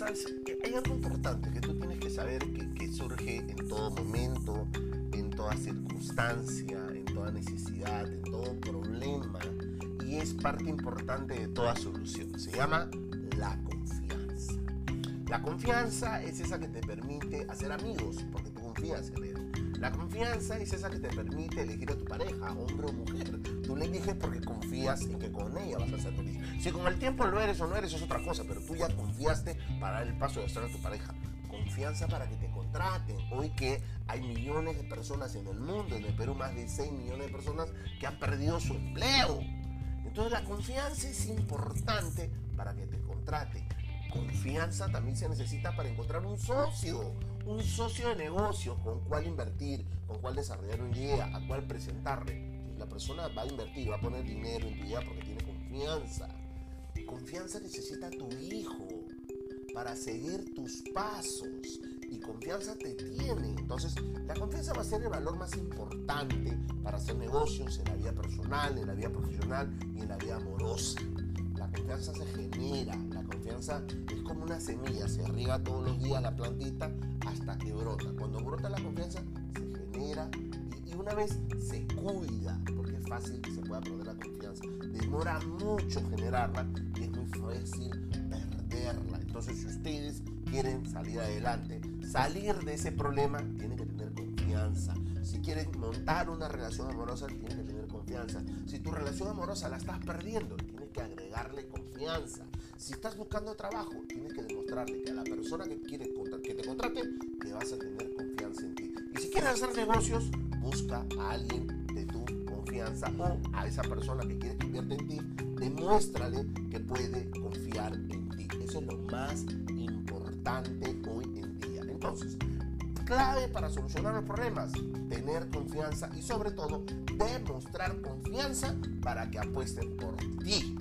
Eh, hay algo importante que tú tienes que saber que, que surge en todo momento, en toda circunstancia, en toda necesidad, en todo problema y es parte importante de toda solución. Se llama la confianza. La confianza es esa que te permite hacer amigos porque tú confías en él. La confianza es esa que te permite elegir a tu pareja, hombre o mujer le eliges porque confías en que con ella vas a ser feliz. Si con el tiempo lo eres o no eres es otra cosa, pero tú ya confiaste para dar el paso de estar a tu pareja. Confianza para que te contraten. Hoy que hay millones de personas en el mundo, en el Perú más de 6 millones de personas que han perdido su empleo. Entonces la confianza es importante para que te contraten. Confianza también se necesita para encontrar un socio, un socio de negocio con cuál invertir, con cuál desarrollar una idea, a cuál presentarle. La persona va a invertir, va a poner dinero en tu idea porque tiene confianza. Confianza necesita tu hijo para seguir tus pasos y confianza te tiene. Entonces, la confianza va a ser el valor más importante para hacer negocios en la vida personal, en la vida profesional y en la vida amorosa. La confianza se genera, la confianza es como una semilla, se riega todos los días la plantita hasta que brota. Cuando brota la una vez se cuida, porque es fácil que se pueda perder la confianza. Demora mucho generarla y es muy fácil perderla. Entonces, si ustedes quieren salir adelante, salir de ese problema, tienen que tener confianza. Si quieren montar una relación amorosa, tienen que tener confianza. Si tu relación amorosa la estás perdiendo, tienes que agregarle confianza. Si estás buscando trabajo, tienes que demostrarle que a la persona que quiere que te contrate, que vas a tener confianza en ti. Y si quieres hacer negocios, busca a alguien de tu confianza o a esa persona que quiere que invierta en ti, demuéstrale que puede confiar en ti. Eso es lo más importante hoy en día. Entonces, clave para solucionar los problemas, tener confianza y sobre todo demostrar confianza para que apuesten por ti.